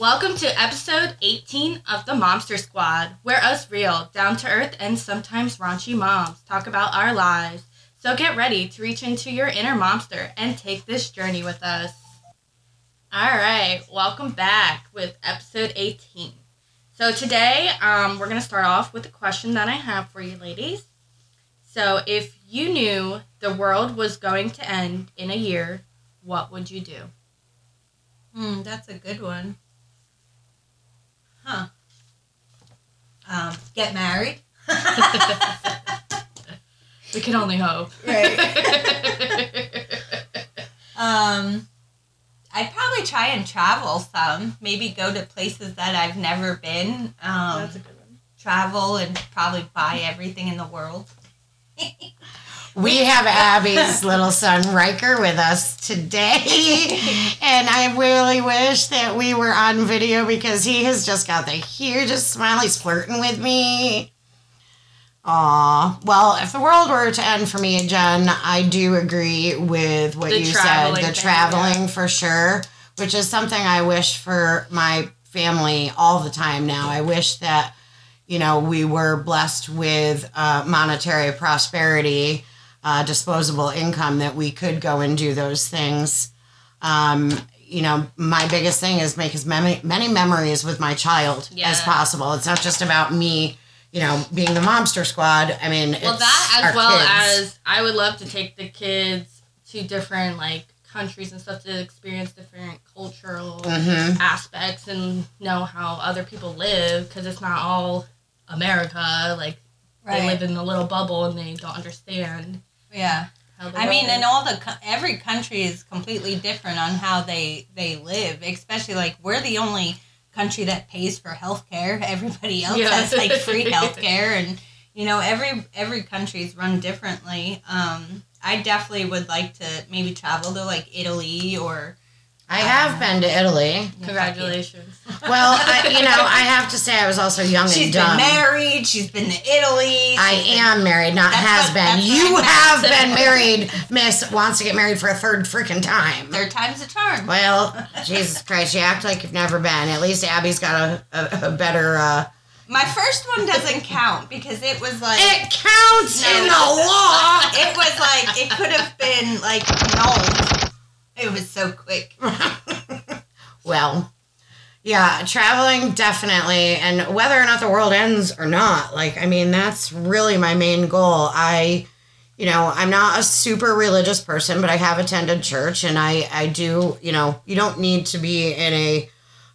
Welcome to episode 18 of the Momster Squad, where us real, down to earth, and sometimes raunchy moms talk about our lives. So get ready to reach into your inner momster and take this journey with us. All right, welcome back with episode 18. So today, um, we're going to start off with a question that I have for you, ladies. So, if you knew the world was going to end in a year, what would you do? Hmm, that's a good one. Huh. Um, get married. We can only hope. Right. um, I'd probably try and travel some. Maybe go to places that I've never been. Um, That's a good one. travel and probably buy everything in the world. We have Abby's little son Riker with us today, and I really wish that we were on video because he has just got the hugest smile. He's flirting with me. Aw. Well, if the world were to end for me, Jenn, I do agree with what The you said. The thing, traveling for sure, which is something I wish for my family all the time now. I wish that, you know, we were blessed with uh, monetary prosperity, uh, disposable income, that we could go and do those things. Um, you know, my biggest thing is make as many, many memories with my child as possible. It's not just about me, you know, being the momster squad. I mean, Well, it's that as well kids. as I would love to take the kids to different like countries and stuff to experience different cultural Mhm. aspects and know how other people live because it's not all America. Like they live in a little bubble and they don't understand Yeah. I mean, world and all the every country is completely different on how they they live. Especially like we're the only country that pays for healthcare. Everybody else Yeah. has like free healthcare, and you know every every country is run differently. Um, I definitely would like to maybe travel to like Italy or I have been to Italy. Congratulations. Well, I, you know, I have to say I was also young She's and been dumb. married. She's been to Italy. I been- am married, not has what- been. You have meant. been married, Miss. Wants to get married for a third freaking time. Third time's a charm. Well, Jesus Christ, you act like you've never been. At least Abby's got a, a, a better. Uh, My first one doesn't count because it was like it counts No. in the law. it was like it could have been like annulled. It was so quick. well, yeah, traveling definitely, and whether or not the world ends or not, like I mean, that's really my main goal. I, you know, I'm not a super religious person, but I have attended church, and I I do, you know, you don't need to be in a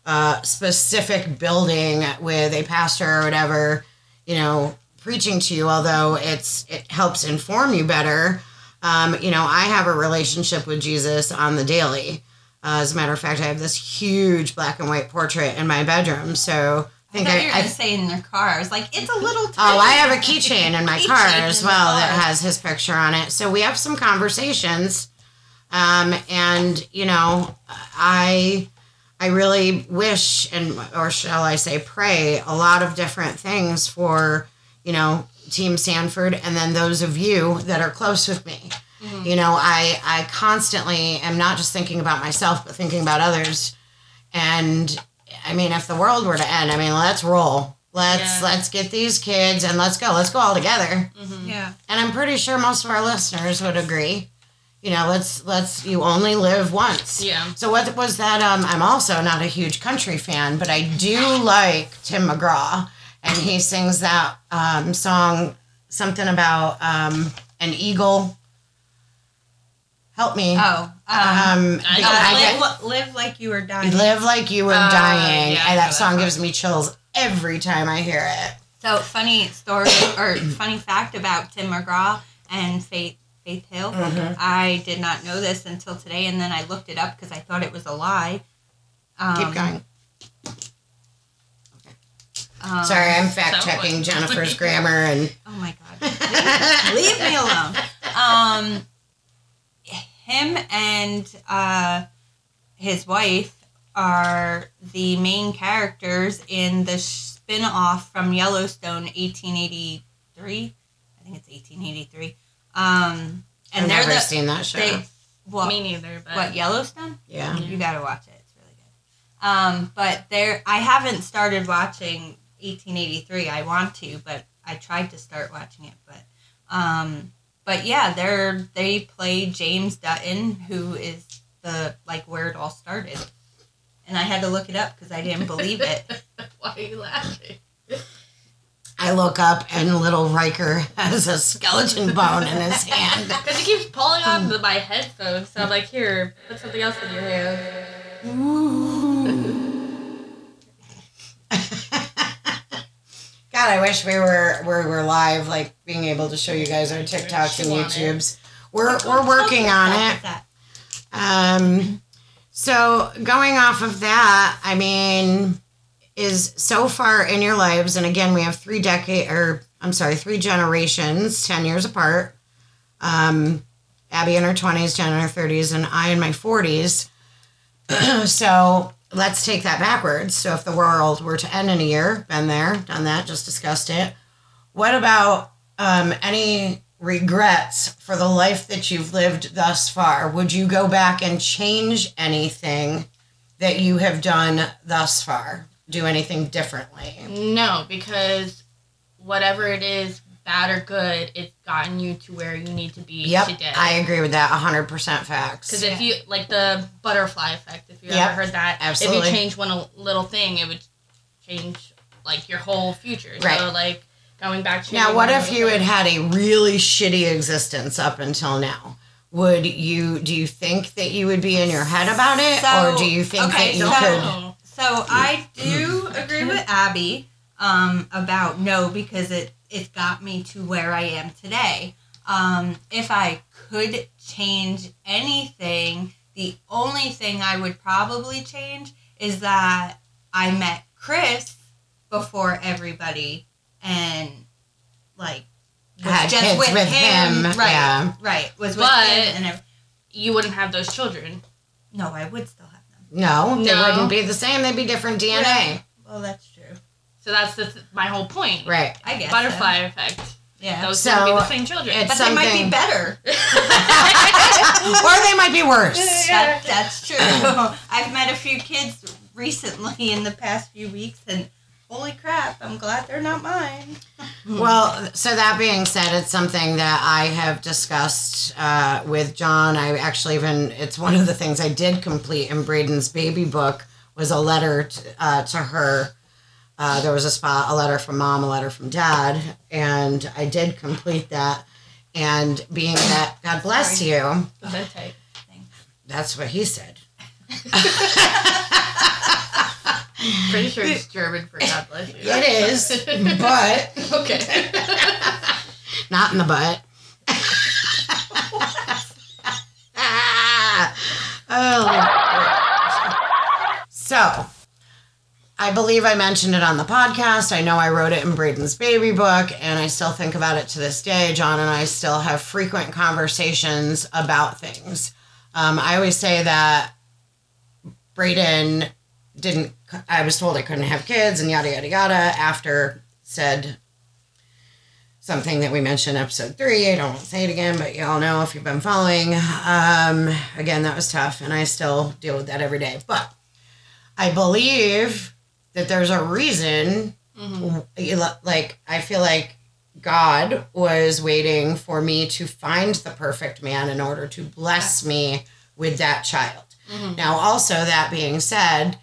uh, specific building with a pastor or whatever, you know, preaching to you. Although it's it helps inform you better. Um, you know, I have a relationship with Jesus on the daily. Uh, as a matter of fact, I have this huge black and white portrait in my bedroom. So I I think I, you were I, gonna say in their car. I was like, it's a little. oh, I have a keychain in my car as well that has his picture on it. So we have some conversations, um, and you know, I I really wish and or shall I say pray a lot of different things for you know Team Sanford and then those of you that are close with me. You know, I I constantly am not just thinking about myself, but thinking about others. And I mean, if the world were to end, I mean, let's roll. Let's Yeah. let's get these kids and let's go. Let's go all together. Mhm. Yeah. And I'm pretty sure most of our listeners would agree. You know, let's let's you only live once. Yeah. So what was that? Um, I'm also not a huge country fan, but I do like Tim McGraw, and he sings that um, song, something about um, an eagle. Help me. Oh. Um, Um, I because I uh, get- live, live like you were dying. live like you were Uh, dying, yeah, and that that song song. gives me chills every time I hear it. So funny story or funny fact about Tim McGraw and Faith Faith Hill. Mhm. I did not know this until today, and then I looked it up because I thought it was a lie. Um, Keep going. Um, Sorry, I'm fact so checking what? Jennifer's grammar and. Oh my god. leave me alone. Um, him and uh, his wife are the main characters in the spin-off from Yellowstone, 1883. I think it's 1883. Um, and I've they're never the seen that show. they. Well, Me neither, but what Yellowstone? yeah. You gotta watch it. It's really good. Um, but there, I haven't started watching 1883. I want to, but I tried to start watching it, but um, but yeah, they're they play James Dutton, who is the like where it all started, and I had to look it up because I didn't believe it. Why are you laughing? I look up and little Riker has a skeleton bone in his hand. Because he keeps pulling on the, my headphones, so I'm like, here, put something else in your hand. God, I wish we were we were live, like being able to show you guys our TikToks and Chew on it. YouTubes. We're we're working on it. Um, so going off of that, I mean, is so far in your lives, and again, we have three decade, or I'm sorry, three generations, ten years apart. Um, Abby in her twenties, Jenn in her thirties, and I in my forties. so let's take that backwards. So if the world were to end in a year, been there, done that, just discussed it. What about um, any regrets for the life that you've lived thus far? Would you go back and change anything that you have done thus far? Do anything differently? No, because whatever it is, bad or good, it's gotten you to where you need to be Yep, today. I agree with that. 100% facts. Because if you like the butterfly effect, if you Yep, ever heard that, absolutely. if you change one little thing, it would change like your whole future. Right. So like going back to Now, what if you little had had a really shitty existence up until now? Would you do you think that you would be in your head about it, So, or do you think okay, that you so- could? So I do agree with Abby um, about no because it it got me to where I am today. Um, if I could change anything, the only thing I would probably change is that I met Chris before everybody and like was Had kids with him, right? yeah. Right, was with But- him and ev- you wouldn't have those children. no, I would still have them. No, they No. wouldn't be the same. They'd be different DNA. Right. Well, that's true. So that's the th- my whole point. Right. I guess so. Butterfly effect. Yeah. Those So, would be the same children. it's- but they might be better. or they might be worse. That, that's true. I've met a few kids recently in the past few weeks, and holy crap, I'm glad they're not mine. Well, so that being said, it's something that I have discussed uh, with John. I actually even it's one of the things I did complete in Braden's baby book was a letter to, uh, to her. Uh, there was a spot, a letter from mom, a letter from dad, and I did complete that. And being that, God bless Sorry. you. That? That's what he said. Pretty sure it's German for God bless you. It is, but okay. not in the butt. oh. So, I believe I mentioned it on the podcast. I know I wrote it in Braden's baby book, and I still think about it to this day. John and I still have frequent conversations about things. Um, I always say that Braden didn't, I was told I couldn't have kids and yada, yada, yada after said something that we mentioned in episode three. I don't say it again, but y'all know if you've been following. Um, again, that was tough, and I still deal with that every day. But I believe that there's a reason. Like I feel like God was waiting for me to find the perfect man in order to bless me with that child. Now, also that being said,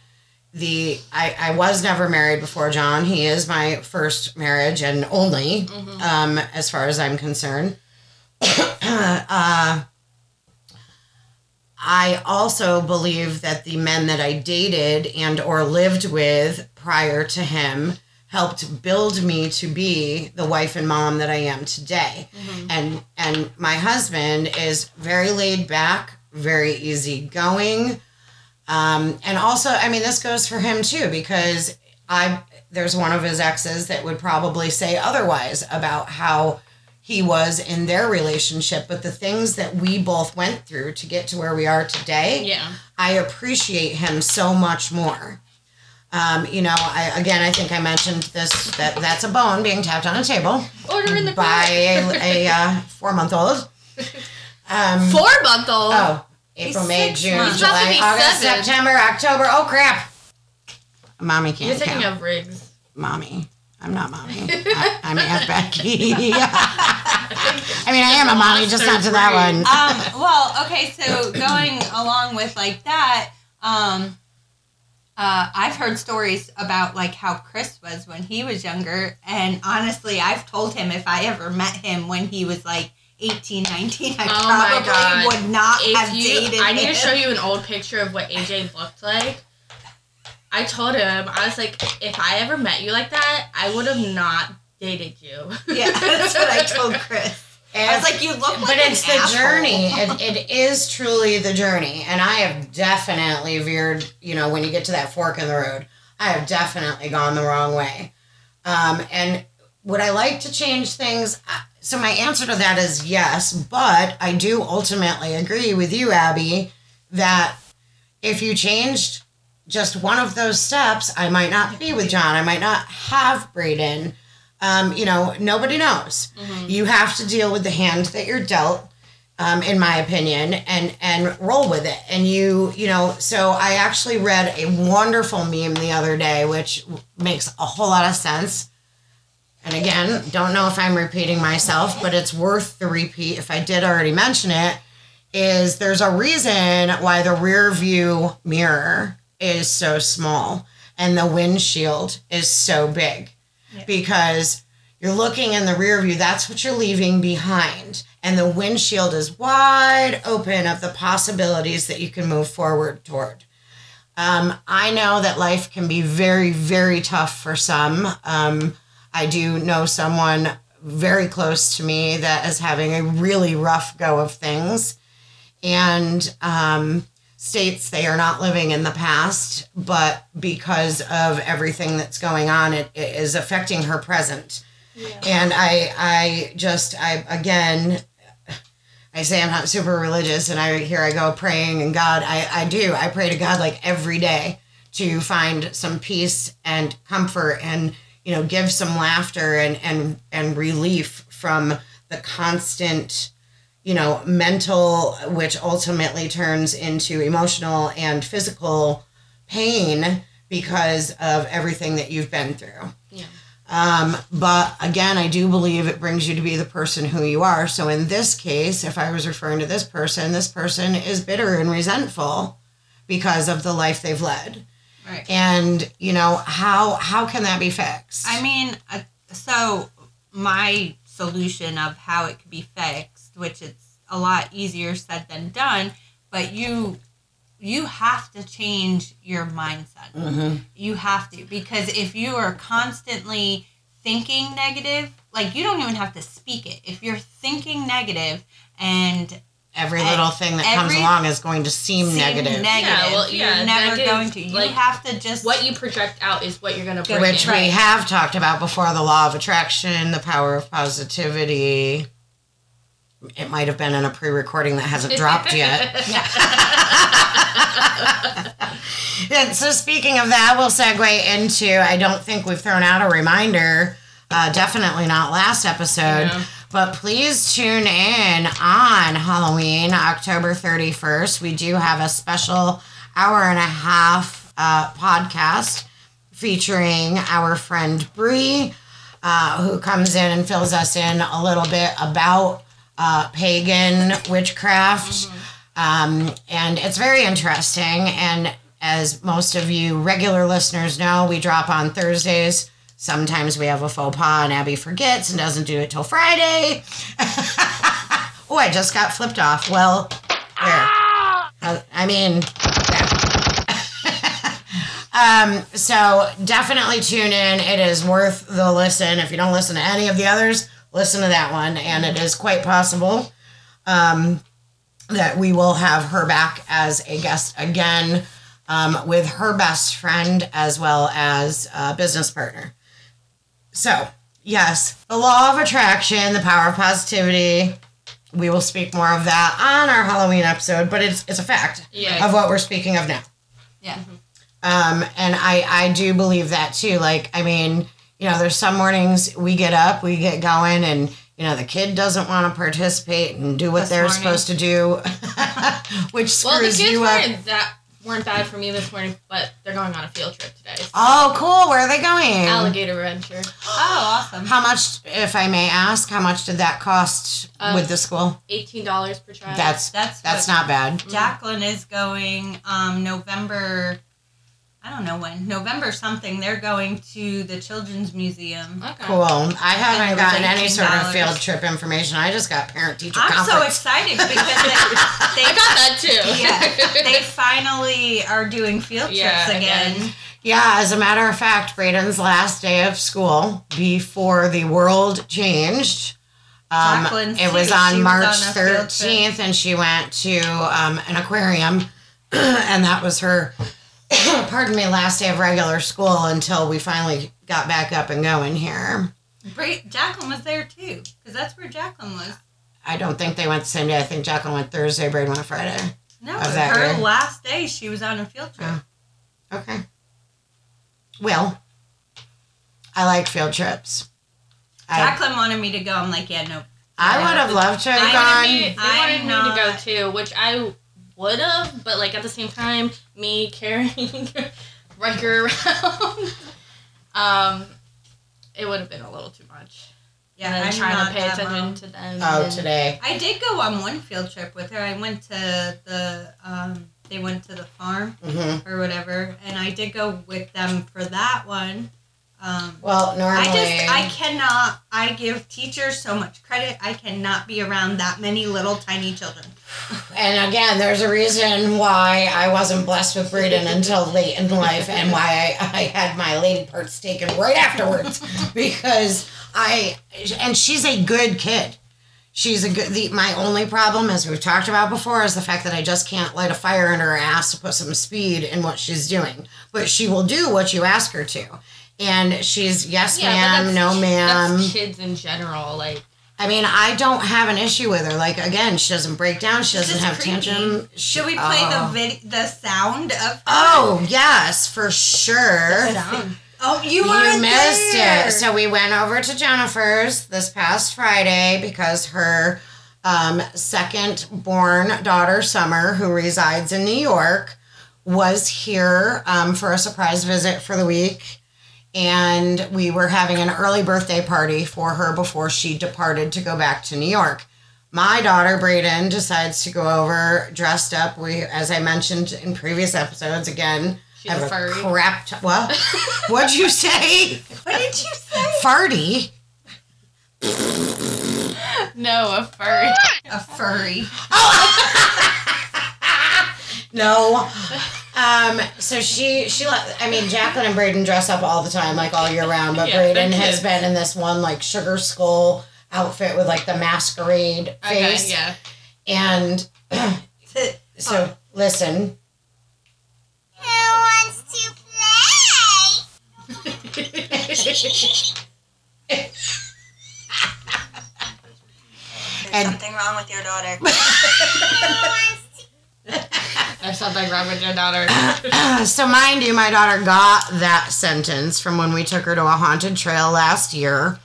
the I, I was never married before John. He is my first marriage and only, um, as far as I'm concerned. uh, I also believe that the men that I dated and or lived with prior to him helped build me to be the wife and mom that I am today. And and my husband is very laid back, very easygoing. Um, and also, I mean, this goes for him too because I there's one of his exes that would probably say otherwise about how he was in their relationship, but the things that we both went through to get to where we are today, Yeah. I appreciate him so much more. Um, you know, I again, I think I mentioned this that that's a bone being tapped on a table Order in the by a, a uh, four month old. Um, Four month old. oh, April, He's May, June, months. He's about to July, August, seven. September, October. Oh crap! mommy can't. You're thinking count. of Riggs. mommy. I'm not mommy. I, I'm Aunt Becci. I mean, I am a mommy, just not to that one. um, well, okay, so going along with like that, um, uh, I've heard stories about like how Chris was when he was younger, and honestly, I've told him if I ever met him when he was like 18, 19, I Oh probably would not have If you, dated I need him. to show you an old picture of what AJ looked like. I told him I was like, if I ever met you like that, I would have not dated you. Yeah, that's what I told Chris. I was like, you look like but an it's the asshole. journey. It, it is truly the journey. And I have definitely veered, you know, when you get to that fork in the road, I have definitely gone the wrong way. Um, and would I like to change things? Uh, So my answer to that is yes, but I do ultimately agree with you, Abby, that if you changed just one of those steps, I might not be with John. I might not have Braden. Um, you know, nobody knows. You have to deal with the hand that you're dealt, um, in my opinion, and and roll with it. And you, you know, so I actually read a wonderful meme the other day, which makes a whole lot of sense. And again, don't know if I'm repeating myself, but it's worth the repeat if I did already mention it. Is there's a reason why the rear view mirror is so small and the windshield is so big. Because you're looking in the rear view that's what you're leaving behind. And the windshield is wide open of the possibilities that you can move forward toward. Um, i know that life can be very very tough for some. Um, i do know someone very close to me that is having a really rough go of things. And um, states they are not living in the past, but because of everything that's going on, it, it is affecting her present. And I, I just, I again, I say I'm not super religious, and I here I go praying, and God, I, I do, I pray to God like every day to find some peace and comfort, and you know, give some laughter and and and relief from the constant you know, mental, which ultimately turns into emotional and physical pain because of everything that you've been through. Yeah. Um, but again, I do believe it brings you to be the person who you are. So in this case, if I was referring to this person, this person is bitter and resentful because of the life they've led. Right. And you know how how can that be fixed? I mean, uh, so my solution of how it could be fixed, which it's a lot easier said than done, but you you have to change your mindset. Mhm. You have to because if you are constantly thinking negative, like you don't even have to speak it. If you're thinking negative and Every And little thing that comes along is going to seem, seem negative. negative, Yeah, well, you're yeah, never negative, going to. You like, have to just What you project out is what you're gonna bring. which in. we Right. have talked about before the law of attraction the power of positivity it might have been in a pre-recording that hasn't dropped yet. And so speaking of that we'll segue into i don't think we've thrown out a reminder uh, definitely not last episode Yeah. but please tune in on halloween october 31st we do have a special hour and a half uh, podcast featuring our friend Bree, uh, who comes in and fills us in a little bit about uh, pagan witchcraft. Um, and it's very interesting. And as most of you regular listeners know, we drop on Thursdays. Sometimes we have a faux pas and Abby forgets and doesn't do it till Friday. oh, I just got flipped off. Well, there. Uh, I mean, um, so definitely tune in. It is worth the listen. If you don't listen to any of the others, listen to that one. And it is quite possible um, that we will have her back as a guest again um, with her best friend as well as a business partner. So, yes, the law of attraction, the power of positivity. We will speak more of that on our Halloween episode, but it's it's a fact Yeah. of what we're speaking of now. yeah. Um, and I, I do believe that too. Like, I mean, you know, there's some mornings we get up, we get going, and, you know, the kid doesn't want to participate and do what This they're morning. supposed to do, which Well, the screws kids you up. weren't that weren't bad for me this morning, but they're going on a field trip today. Oh, cool. Where are they going? Alligator Adventure. Oh, awesome. How much, if I may ask, how much did that cost Um, with the school? Eighteen dollars per child. That's That's that's not bad. Jacqueline is going um November I don't know when. November something. They're going to the Children's Museum. okay. Cool. I haven't it gotten any sort of field trip information. I just got parent teacher I'm conference. so excited because they, they I got that too. yeah, they finally are doing field trips Yeah, again. again. Yeah, as a matter of fact, Braden's last day of school before the world changed. Um, Jacqueline's it was too. on She was March on a 13th, and she went to um, an aquarium, and that was her, pardon me, last day of regular school until we finally got back up and going here. Bra- Jacqueline was there too, because that's where Jacqueline was. I don't think they went the same day. I think Jacqueline went Thursday, Braden went Friday. No, Was it was that her good? last day. She was on a field trip. Oh. Okay. Well, I like field trips. I, Jacqueline wanted me to go. I'm like, yeah, no. I would have loved to have They gone. wanted me, I'm wanted me to go too, which I would have, but like at the same time, me carrying Riker around, um, it would have been a little too much. Yeah, and I'm trying not to pay attention mom. to them. Oh, and- today. I did go on one field trip with her. I went to the um, they went to the farm hmm or whatever, and I did go with them for that one. Um, Well, normally. I just I cannot. I give teachers so much credit. I cannot be around that many little tiny children. and again, there's a reason why I wasn't blessed with Braden until late in life, and why I, I had my lady parts taken right afterwards because I and she's a good kid. She's a good. The, my only problem, as we've talked about before, is the fact that I just can't light a fire under her ass to put some speed in what she's doing. But she will do what you ask her to, and she's yes, Yeah, ma'am, no, ma'am. That's kids in general, like I mean, I don't have an issue with her. Like again, she doesn't break down. She doesn't have creepy. tantrum. Should we play oh. the vid- the sound of? her? Oh yes, for sure. sound. Oh, you You missed there. it. So we went over to Jennifer's this past Friday because her um, second born daughter, Summer, who resides in New York, was here um, for a surprise visit for the week. And we were having an early birthday party for her before she departed to go back to New York. My daughter, Brayden, decides to go over dressed up. We, as I mentioned in previous episodes, again, She's have a furry. crap. T- what? What'd you say? What did you say? Farty. no, a furry. A furry. Oh. No. Um. So she she let. I mean, Jacqueline and Braden dress up all the time, like all year round. But Yeah, Braden has kids. been in this one like sugar skull outfit with like the masquerade Okay, face. yeah. And so listen. Who wants to play? And- something wrong with your daughter. There's something wrong with your daughter. so mind you, my daughter got that sentence from when we took her to a haunted trail last year.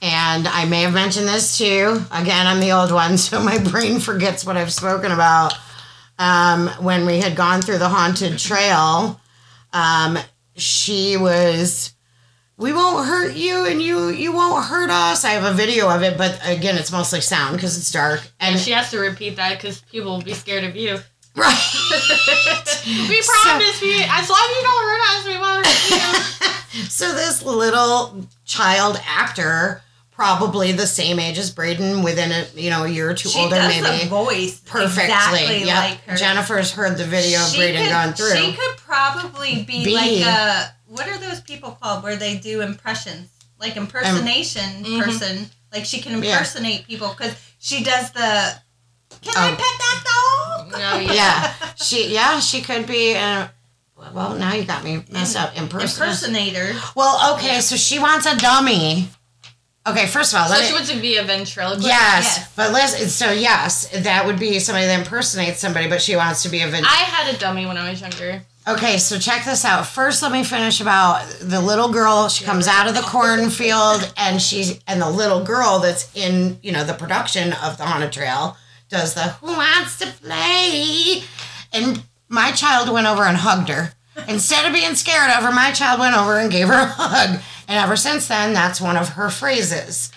And I may have mentioned this too. Again, I'm the old one, so my brain forgets what I've spoken about. Um, when we had gone through the haunted trail, um, she was, "We won't hurt you, and you you won't hurt us." I have a video of it, but again, it's mostly sound because it's dark. And And she has to repeat that because people will be scared of you. Right. we promise you, as long as you don't hurt us, we won't hurt you. So this little child actor, probably the same age as Braden, within a you know a year or two She older, does maybe. the voice Perfectly. exactly yep. like her. Jennifer's heard the video of She Braden could- gone through. She could probably be, Be. like a what are those people called where they do impressions, like impersonation Mhm. person. Like she can Yeah. impersonate people because she does the. Can I Oh. pet that dog? No, yeah. yeah, she yeah she could be. Uh, well, now you got me messed up. Imperson- Impersonator. Well, okay, so she wants a dummy. Okay, first of all, So she me. wants to be a ventriloquist. Yes, Yes. but listen. So yes, that would be somebody that impersonates somebody, but she wants to be a. Vin- I had a dummy when I was younger. Okay, so check this out. First, let me finish about the little girl. She comes out of the cornfield, and she's and the little girl that's in you know the production of the haunted trail does the "Who wants to play?" and my child went over and hugged her. Instead of being scared of her, my child went over and gave her a hug. And ever since then, that's one of her phrases.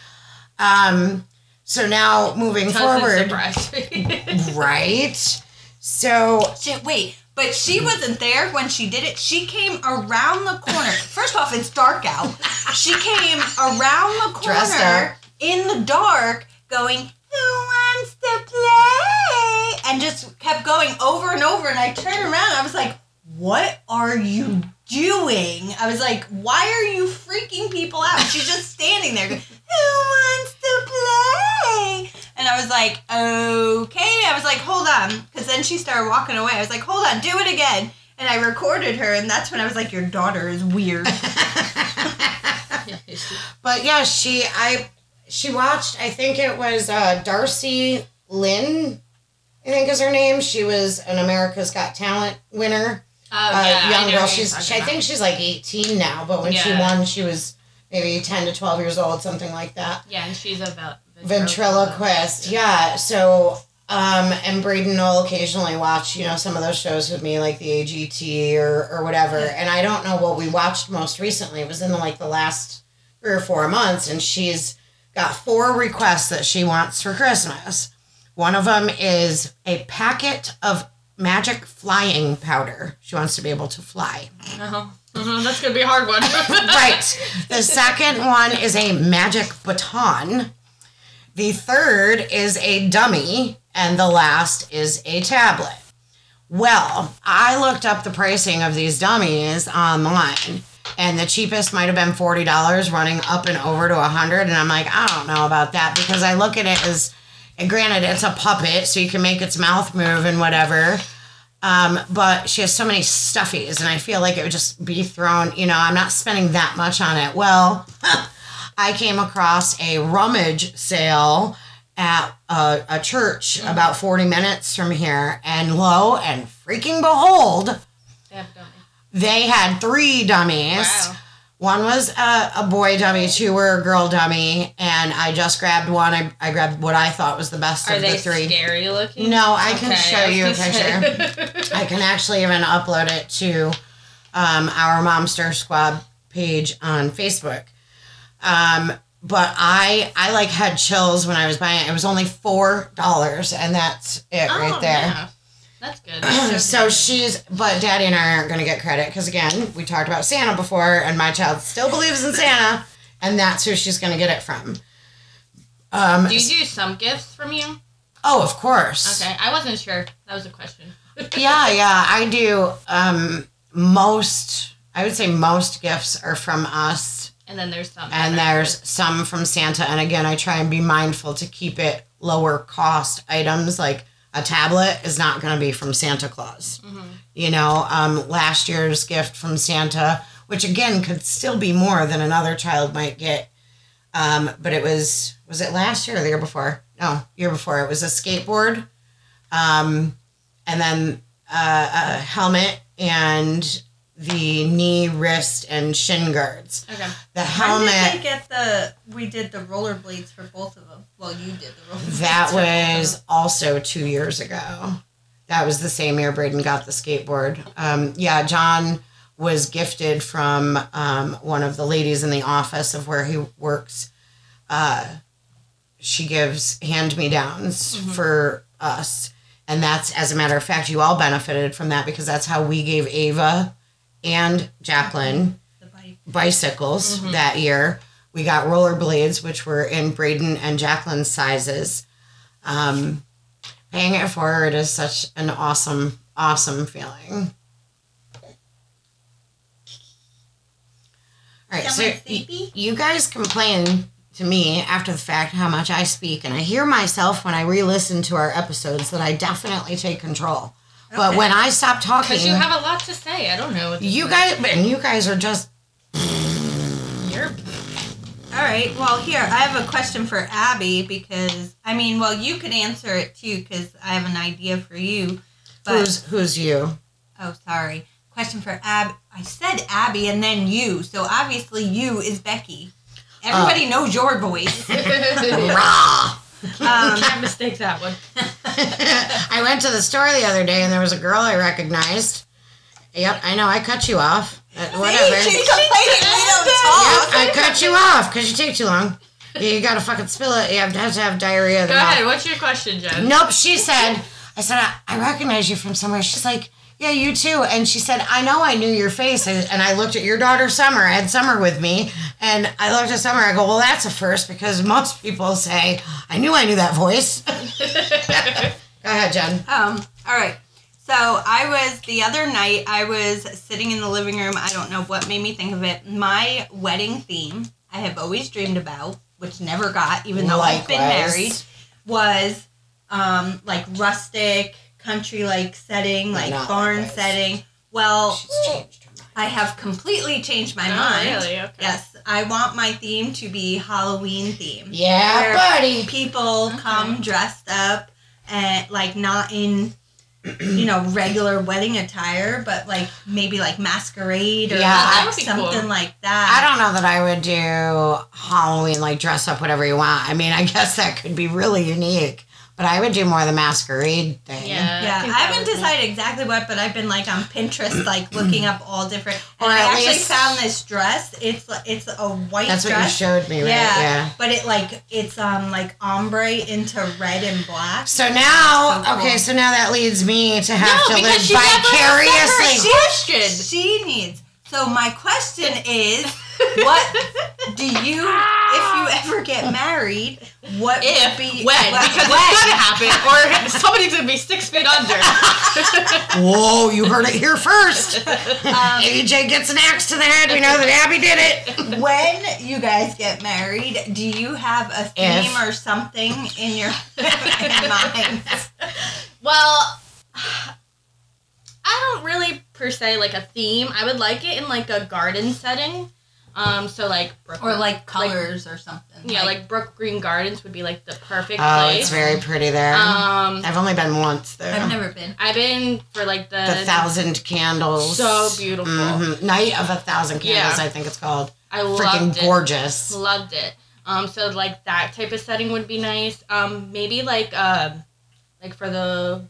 Um, so now moving Doesn't forward, surprise right? So Shit, wait. But she wasn't there when she did it. She came around the corner. First off, it's dark out. She came around the corner in the dark, going, "Who wants to play?" And just kept going over and over. And I turned around. I was like, "What are you doing?" I was like, "Why are you freaking people out?" She's just standing there. Going, Who wants to play? And I was like, okay. I was like, hold on. Because then she started walking away. I was like, hold on, do it again. And I recorded her, and that's when I was like, your daughter is weird. But yeah, she I she watched. I think it was uh, Darci Lynne. I think is her name. She was an America's Got Talent winner. Oh, uh, yeah, young girl. She's she, I think she's like eighteen now. But when she won, she was maybe ten to twelve years old, something like that. Yeah, and she's a vel- Ventriloquist. Yeah. So. Um, and Braden will occasionally watch, you know, some of those shows with me, like the AGT or, or whatever. And I don't know what we watched most recently. It was in the, like the last three or four months, and she's got four requests that she wants for Christmas. One of them is a packet of magic flying powder. She wants to be able to fly. Uh-huh. Uh-huh, That's gonna be a hard one. right. The second one is a magic baton. The third is a dummy. And the last is a tablet. Well, I looked up the pricing of these dummies online, and the cheapest might have been $40, running up and over to 100 And I'm like, I don't know about that because I look at it as, and granted, it's a puppet, so you can make its mouth move and whatever. Um, but she has so many stuffies, and I feel like it would just be thrown. You know, I'm not spending that much on it. Well, I came across a rummage sale at a, a church about 40 minutes from here, and lo and freaking behold, Definitely. they had three dummies. Wow. One was a, a boy dummy, two were a girl dummy, and I just grabbed one. I, I grabbed what I thought was the best Are of they the three. scary looking? No, I can Okay, show I you a picture. I can actually even upload it to um, our Momster Squad page on Facebook. Um, but I I like had chills when I was buying it. It was only four dollars, and that's it Oh, right there. yeah. That's good. so she's, but Daddy and I aren't going to get credit because again, we talked about Santa before, and my child still believes in Santa, and that's who she's going to get it from. Um, Do you do some gifts from you? oh, of course. Okay, I wasn't sure. That was a question. yeah, yeah, I do. Um, most, I would say most gifts are from us, And then there's some. and there's some from Santa. And again, I try and be mindful to keep it lower cost items. Like a tablet is not going to be from Santa Claus. You know, um, last year's gift from Santa, which again could still be more than another child might get. Um, but it was was it last year or the year before? No, year before. It was a skateboard, um, and then uh, a helmet and the knee, wrist, and shin guards. Okay. The When helmet did they get the? We did the rollerblades for both of them. Well, you did the rollerblades. that was also two years ago. That was the same year Braden got the skateboard. Um, yeah, John was gifted from um, one of the ladies in the office of where he works. Uh, she gives hand me downs for us. And that's, as a matter of fact, you all benefited from that because that's how we gave Ava and Jacqueline bicycles that year. We got rollerblades, which were in Braden and Jacqueline's sizes. Um, paying it forward is such an awesome, awesome feeling. All right, so you guys complain to me after the fact how much I speak, and I hear myself when I re-listen to our episodes that I definitely take control. But when I stop talking, Because you have a lot to say. I don't know. You guys, and you guys are just All right. Well, here I have a question for Abby because I mean, well, you could answer it too because I have an idea for you. But who's who's you. oh, sorry. Question for Ab. I said Abby and then you, so obviously you is Becci. Everybody knows your voice. Rah! Um, Can't mistake that one. I went to the store the other day and there was a girl I recognized. Yep, I know. I cut you off. Uh, Whatever. She's Yep, complaining we don't talk. I cut you off because you take too long. You, you gotta fucking spill it. You have to have, to have diarrhea. of the Go mouth. ahead. What's your question, Jenn? Nope, she said, I said, I, I recognize you from somewhere. She's like, yeah, you too. And she said, I know I knew your face. And, and I looked at your daughter, Summer. I had Summer with me. And I looked at Summer. I go, well, that's a first because most people say, I knew I knew that voice. Go ahead, Jenn. Um, all right. So I was the other night. I was sitting in the living room. I don't know what made me think of it. My wedding theme I have always dreamed about, which never got, even though I've been married, was um like rustic country like setting, like Not barn likewise. setting. Well, She's changed her mind. I have completely changed my Oh, mind. really? Okay. Yes, I want my theme to be Halloween theme Yeah, Where buddy. people Okay. come dressed up and like not in you know regular wedding attire but like maybe like masquerade or Yeah, like something cool. like that. I don't know that I would do Halloween, like dress up whatever you want. I mean, I guess that could be really unique, but I would do more of the masquerade thing. Yeah. yeah think i haven't would be- decided exactly what but i've been like on pinterest like looking up all different and Or i actually least- found this dress it's it's a white That's what you showed me, right? yeah, yeah. but it like it's um like ombre into red and black So now, So cool. okay, so now that leads me to have No, to because live she never vicariously. question. she needs. So my question is, what do you, if you ever get married, what If, would be when, what- because when? it's gonna happen, or somebody's gonna be six feet under. Whoa, you heard it here first. Um, AJ gets an axe to the head. We know that Abby did it. when you guys get married, do you have a theme If. or something in your mind? well, I don't really per se like a theme. I would like it in like a garden setting. Um, so like Brooklyn, Or like colors or something. yeah, like Brookgreen Gardens would be like the perfect place. Oh, place. it's very pretty there. Um, I've only been once there. I've never been. I've been for like the, the thousand candles. so beautiful. Mhm. Night of a thousand candles, Yeah. I think it's called. I Freaking loved it. gorgeous. Loved it. Um, so like that type of setting would be nice. Um, maybe like um, like for the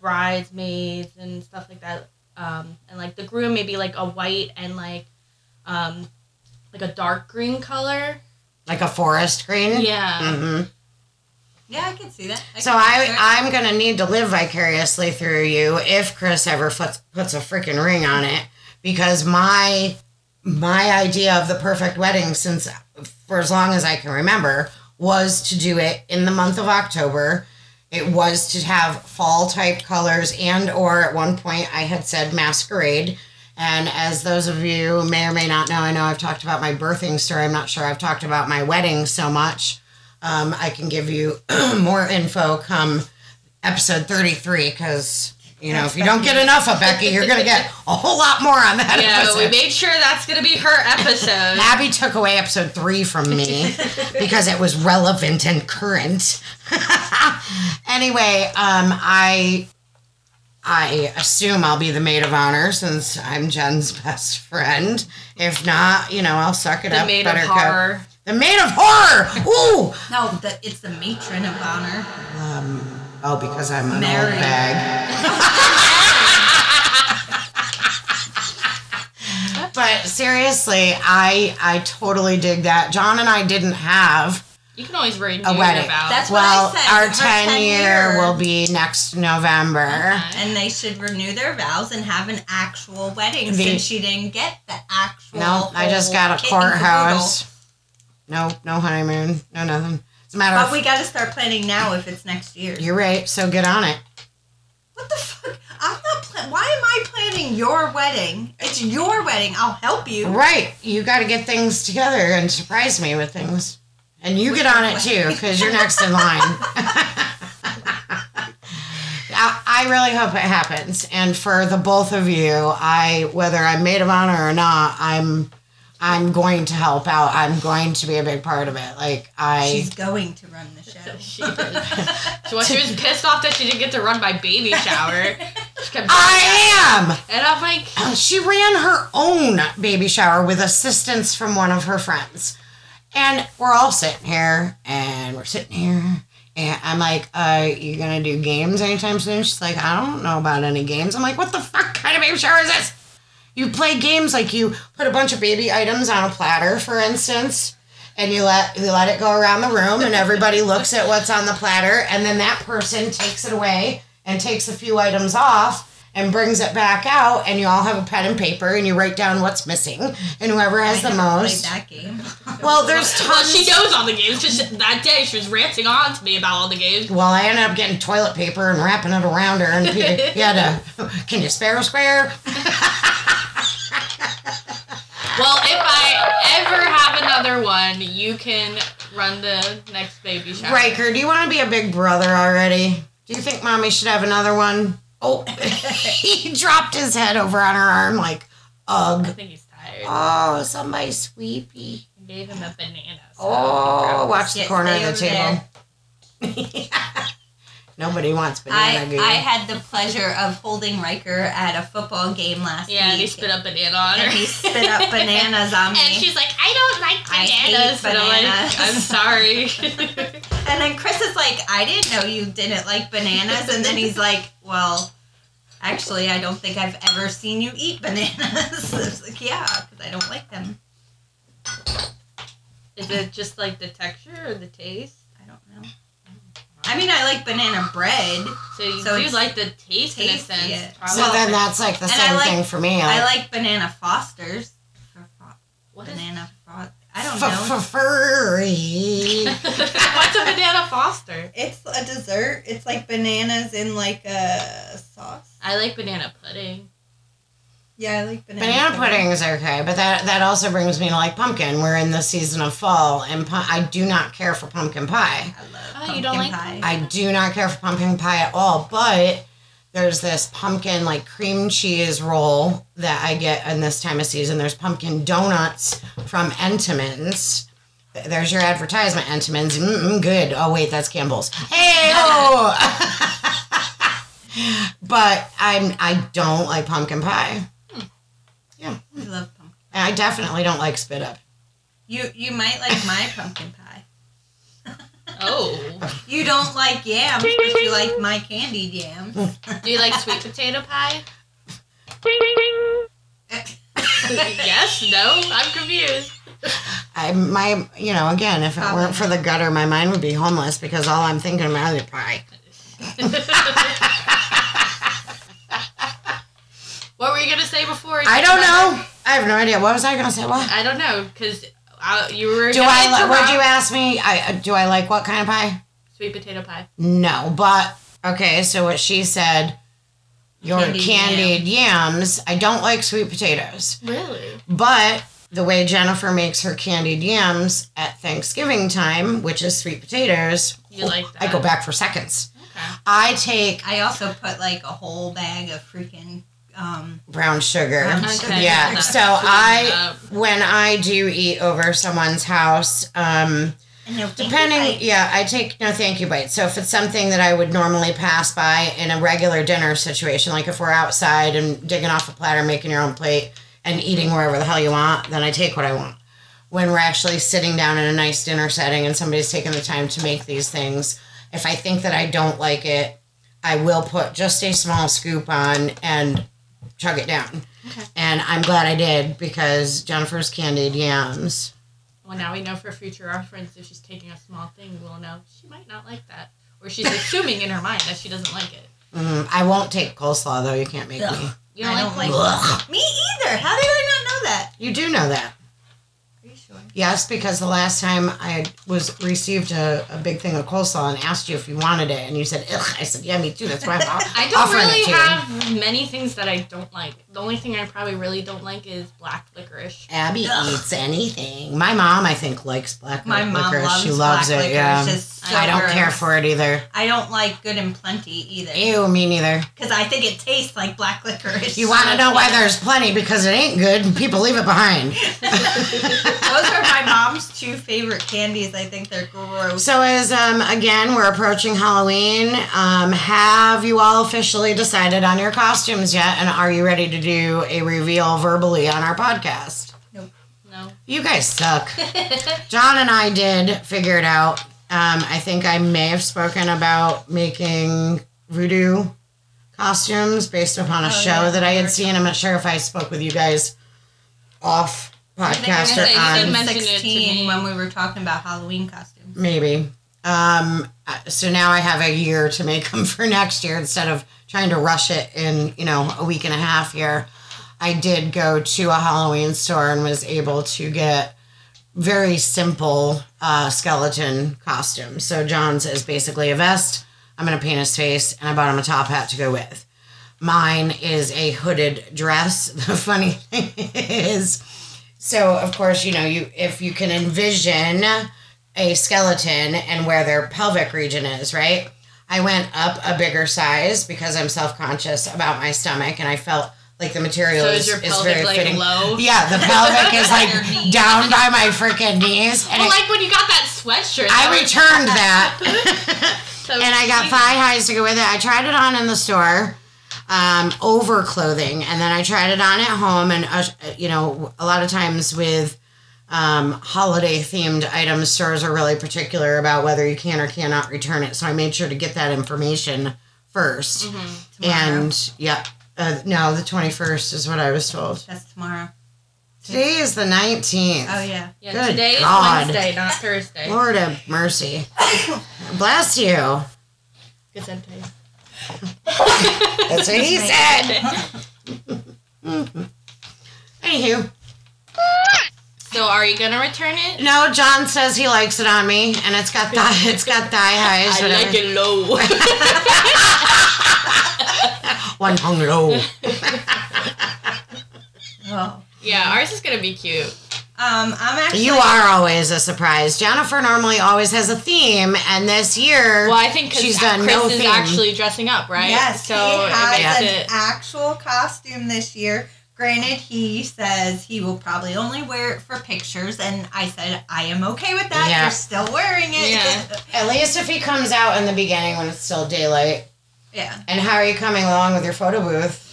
bridesmaids and stuff like that. Um, and like the groom, maybe like a white and like um, like a dark green color. Like a forest green. Yeah. hmm Yeah, I can see that. So I, I'm gonna need to live vicariously through you if Chris ever puts puts a freaking ring on it, because my my idea of the perfect wedding, since for as long as I can remember, was to do it in the month of October. It was to have fall type colors and or at one point I had said masquerade. And as those of you may or may not know, I know I've talked about my birthing story. I'm not sure I've talked about my wedding so much. Um, I can give you more info come episode 33 because, you know, if you don't get enough of Becci, you're going to get a whole lot more on that Yeah, but we made sure that's gonna be her episode. Abby took away episode three from me because it was relevant and current. anyway, um, I I assume I'll be the maid of honor since I'm Jenn's best friend. If not, you know, I'll suck it up. the up. maid of Buttercup. horror. The maid of horror. Ooh. no, the, it's the matron of honor. Um, oh, because I'm an Mary. old bag. but seriously, I I totally dig that. John and I didn't have You can always renew a your wedding. vows. That's what well, I said. our 10 10 year year. will be next November. Okay. And they should renew their vows and have an actual wedding The- since she didn't get the actual. No, I just got a whole kit courthouse. No, no honeymoon, no nothing. It's a matter caboodle. of But we got to start planning now if it's next year. you're right, so get on it. What the fuck? I'm not. Pla- Why am I planning your wedding? It's your wedding. I'll help you. Right, you got to get things together and surprise me with things. And you get on it too, because you're next in line. I, I really hope it happens. And for the both of you, I whether I'm maid of honor or not, I'm I'm going to help out. I'm going to be a big part of it. Like I She's going to run the show. She did. So she was pissed off that she didn't get to run my baby shower. She kept I am. and I'm like, She ran her own baby shower with assistance from one of her friends. And we're all sitting here and we're sitting here And I'm like, uh, you gonna do games anytime soon? She's like, I don't know about any games. I'm like, what the fuck kind of baby shower is this? You play games like you put a bunch of baby items on a platter, for instance, and you let you let it go around the room, and everybody looks at what's on the platter, and then that person takes it away and takes a few items off and brings it back out, and you all have a pen and paper, and you write down what's missing, and whoever has the I never most. Played that game. Well, there's tons. Well, she knows all the games because that day she was ranting on to me about all the games. Well, I ended up getting toilet paper and wrapping it around her, and Peter, you had to. Can you spare a square? Well, if I ever have another one, you can run the next baby shower. Riker, do you want to be a big brother already? Do you think mommy should have another one? Oh, he dropped his head over on her arm like, ugh. I think he's tired. Oh, somebody sweepy. I gave him a banana. so Oh, watch the corner of the table. Nobody wants banana I, goo. I had the pleasure of holding Riker at a football game last year. Yeah, and he spit up banana on her. and he spit up bananas on me. And she's like, I don't like I hate bananas. And I'm like, bananas. I'm sorry. And then Chris is like, I didn't know you didn't like bananas. And then he's like, Well, actually, I don't think I've ever seen you eat bananas. I was like, Yeah, because I don't like them. Is it just like the texture or the taste? I don't know. I mean, I like banana bread. So you So do like the taste in a tasty, sense. yeah. probably. so then that's like the And same like- thing for me. I Like, like banana Fosters. What is- Banana Frost. I don't know. f- f- furry. What's a banana foster? It's a dessert. It's like bananas in like a sauce. I like banana pudding. Yeah, I like banana. Banana pudding is okay, but that that also brings me to like pumpkin. We're in the season of fall, and pu- I do not care for pumpkin pie. I love Oh, pumpkin you don't like pie. I do not care for pumpkin pie at all. But there's this pumpkin like cream cheese roll that I get in this time of season. There's pumpkin donuts from Entenmann's. There's your advertisement, Entenmann's. Mm-mm, good. Oh wait, that's Campbell's. Hey But I'm I don't like pumpkin pie. I love pumpkin. And I definitely don't like spit up. You you might like my pumpkin pie. Oh. You don't like yams, but you like my candied yams. Do you like sweet potato pie? yes, no, I'm confused. I my you know again if it weren't for the gutter my mind would be homeless because all I'm thinking about is pie. What were you gonna say before? I don't know. I have no idea. What was I gonna say? What? I don't know because you were. Do I? li- Would you ask me? I uh, do I like what kind of pie? Sweet potato pie. No, but okay. So what she said, your Candied candied, yams. I don't like sweet potatoes, Really? but the way Jennifer makes her candied yams at Thanksgiving time, which is sweet potatoes, You like I go back for seconds. Okay. I take I also put like a whole bag of freaking um brown sugar. Brown Okay. Yeah. That's So I, up. when I do eat over someone's house, um, no Depending, yeah, I take no thank you bites. So if it's something that I would normally pass by in a regular dinner situation, like if we're outside and digging off a platter, making your own plate, and eating wherever the hell you want, then I take what I want. When we're actually sitting down in a nice dinner setting and somebody's taking the time to make these things, if I think that I don't like it, I will put just a small scoop on and chug it down. Okay. And I'm glad I did because Jennifer's candied yams. Well, now we know for future reference if she's taking a small thing, we'll know she might not like that, or she's assuming in her mind that she doesn't like it. Mm, I won't take coleslaw though. You can't make me. You don't I like don't like Me either. How did I not know that? You do know that. Are you sure? Yes, because the last time I was received a, a big thing of coleslaw and asked you if you wanted it, and you said, "Ugh," I said, "Yeah, me too." That's why I'm off- I don't offering really it to you. have many things that I don't like. The only thing I probably really don't like is black licorice. Abby Ugh. eats anything. My mom, I think, likes black My mom licorice. loves she loves black it. Yeah, licorice. It's so I don't gross. care for it either. I don't like good and plenty either. Ew, me neither. Because I think it tastes like black licorice. You want to know why there's plenty because it ain't good and people leave it behind. Those are my mom's two favorite candies. I think they're gross. So as um again we're approaching Halloween, um have you all officially decided on your costumes yet and are you ready to do a reveal verbally on our podcast? Nope. No. You guys suck. John and I did figure it out. Um, I think I may have spoken about making voodoo costumes based upon a Oh, show yeah. that I had seen. I'm not sure if I spoke with you guys off podcast gonna say you on. did mention it to 16 me. when we were talking about Halloween costumes. Maybe. Um, uh, so now I have a year to make them for next year instead of trying to rush it in, you know, a week and a half here. I did go to a Halloween store and was able to get very simple uh, skeleton costumes. So John's is basically a vest. I'm going to paint his face, and I bought him a top hat to go with. Mine is a hooded dress. The funny thing is, so of course, you know, you if you can envision a skeleton and where their pelvic region is, right? I went up a bigger size because I'm self conscious about my stomach, and I felt like the material So is, is your is very like fitting. low? Yeah, the pelvic is like down by my freaking knees, and Well, it- like when you got that sweatshirt. I that was returned that. so and I got thigh highs to go with it. I tried it on in the store, um, over clothing, and then I tried it on at home. And uh, you know, a lot of times with um, holiday themed items, stores are really particular about whether you can or cannot return it. So I made sure to get that information 1st Mm-hmm. And yep, uh, no, the twenty first is what I was told. That's tomorrow. Today is the nineteenth. Oh, yeah. Yeah, Good today God. is Wednesday, not Thursday. Lord have mercy. Bless you. Good sentence. That's what he said. Anywho, So are you gonna return it? no, John says he likes it on me, and it's got thigh, it's got thigh highs. I like it low. One hung low. Oh. yeah, ours is gonna be cute. Um, I'm actually. You are always a surprise. Jennifer normally always has a theme, and this year Well, I think she's done Chris no is theme. actually dressing up, right? Yes, so he it has an it. actual costume this year. Granted, he says he will probably only wear it for pictures, and I said I am okay with that. Yeah. You're still wearing it. Yeah. at least if he comes out in the beginning when it's still daylight. yeah. And how are you coming along with your photo booth?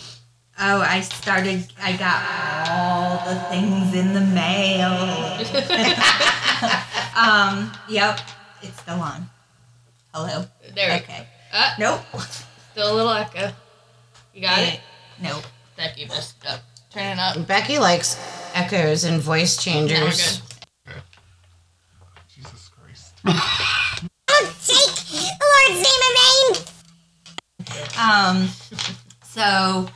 Oh, I started. I got all the things in the mail. um. Yep. It's still on. Hello. there. we Okay. Uh, Nope. still a little echo. You got it. Nope. Becci messed up. Turn it up. Becci likes echoes and voice changers. Jesus Christ. Take the Lord's name in vain. Um, so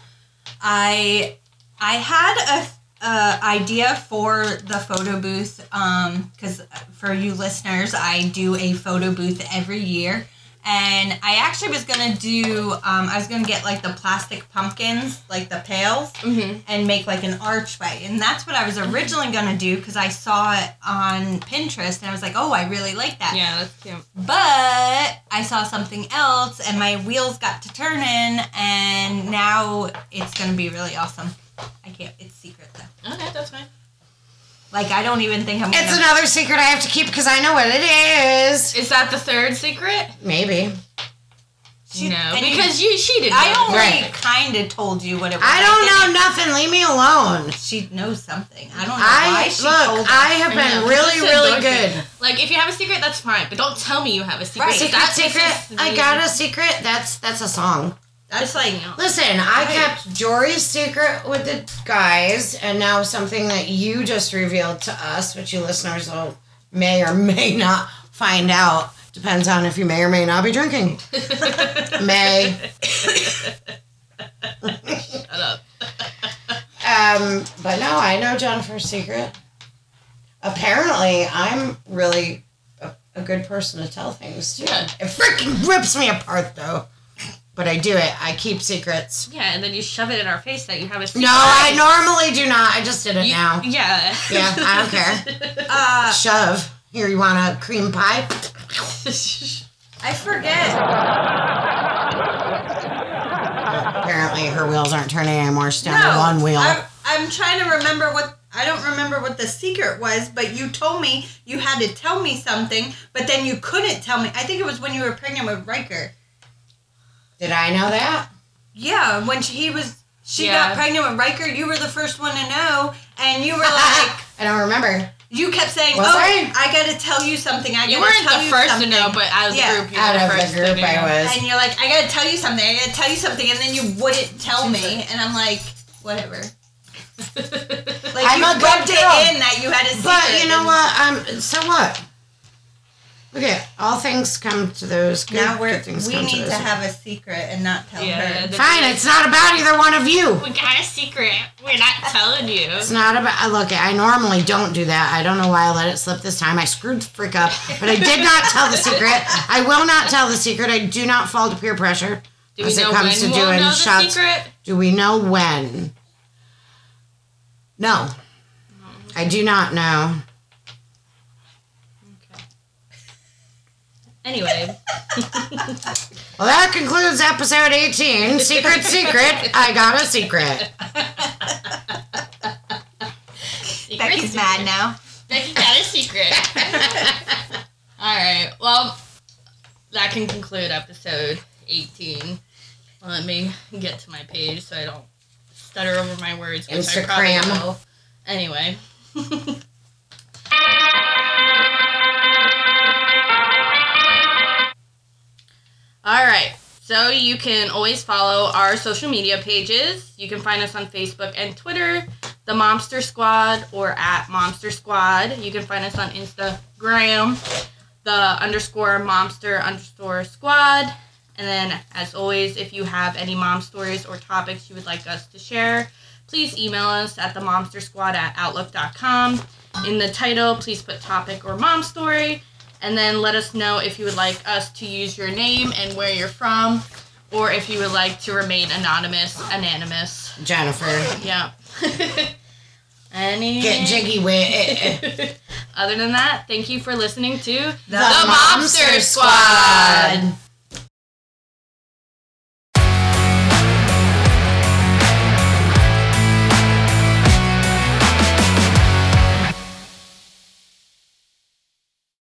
I I had a, a idea for the photo booth. Um, because for you listeners, I do a photo booth every year. And I actually was gonna do. Um, I was gonna get like the plastic pumpkins, like the pails, Mhm. and make like an archway. And that's what I was originally gonna do because I saw it on Pinterest, and I was like, oh, I really like that. Yeah, that's cute. But I saw something else and my wheels got to turning and now it's gonna be really awesome. I can't it's secret though. Okay, that's fine. Like I don't even think I'm gonna It's another secret I have to keep because I know what it is. Is that the third secret? Maybe. She- no, and you- because you she didn't. I only Right. kinda told you what it was. I don't know nothing. Leave me alone. She knows something. I don't know why I she look. told us. I have been know. really, really ignore it. good. Like if you have a secret, that's fine, but don't tell me you have a secret. Right. 'cause Secret, that's secret. I got a secret. That's that's a song. That's like Listen, I kept Jory's secret with the guys, and now something that you just revealed to us, which you listeners will may or may not find out. Depends on if you may or may not be drinking. may. Shut up. Um, but no, I know Jennifer's secret. Apparently, I'm really a, a good person to tell things to. Yeah. It freaking rips me apart, though. But I do it. I keep secrets. Yeah, and then you shove it in our face that you have a secret. No, I normally do not. I just did it You- now. Yeah. Yeah, I don't care. uh Shove. Here, you want a cream pie? I forget. Apparently, her wheels aren't turning anymore. She's down to one wheel. I'm, I'm trying to remember what I don't remember what the secret was, but you told me you had to tell me something, but then you couldn't tell me. I think it was when you were pregnant with Riker. Did I know that? Yeah, when she, he was she Yeah. got pregnant with Riker, you were the first one to know, and you were like, I don't remember. You kept saying, Was "Oh, I? I? gotta tell you something. I gotta You weren't tell the you first something. to know, but as Yeah. a group, you Out were of the first the group, to know. I was. And you're like, I gotta tell you something. I gotta tell you something, and then you wouldn't tell me, and I'm like, whatever. Like I'm you a good rubbed girl. it in that you had a secret. But you know and what? Um. So what? Okay, all things come to those. Good, Now we're good things we come need to to have a secret and not tell Yeah, her. the- Fine, it's not about either one of you. We got a secret. We're not telling you. It's not about. uh, Look, I normally don't do that. I don't know why I let it slip this time. I screwed the freak up, but I did not tell the secret. I will not tell the secret. I do not fall to peer pressure. Do we as it know comes when to we'll doing know the shots. secret? Do we know when? No. I do not know. Anyway, Well, that concludes episode 18. Secret, secret. I got a secret. Becci's mad now. Becci got a secret. All right. Well, that can conclude episode 18. Let me get to my page so I don't stutter over my words, which I probably Instagram. will. Anyway. All right. So you can always follow our social media pages. You can find us on Facebook and Twitter, the Momster Squad, or at Momster Squad. You can find us on Instagram, the underscore Momster underscore Squad. And then, as always, if you have any mom stories or topics you would like us to share, please email us at the Momster Squad at outlook.com. In the title, please put topic or mom story and then let us know if you would like us to use your name and where you're from, or if you would like to remain anonymous, anonymous. Jennifer, Yeah. Any get jiggy with it. Other than that, thank you for listening to The Momster Squad.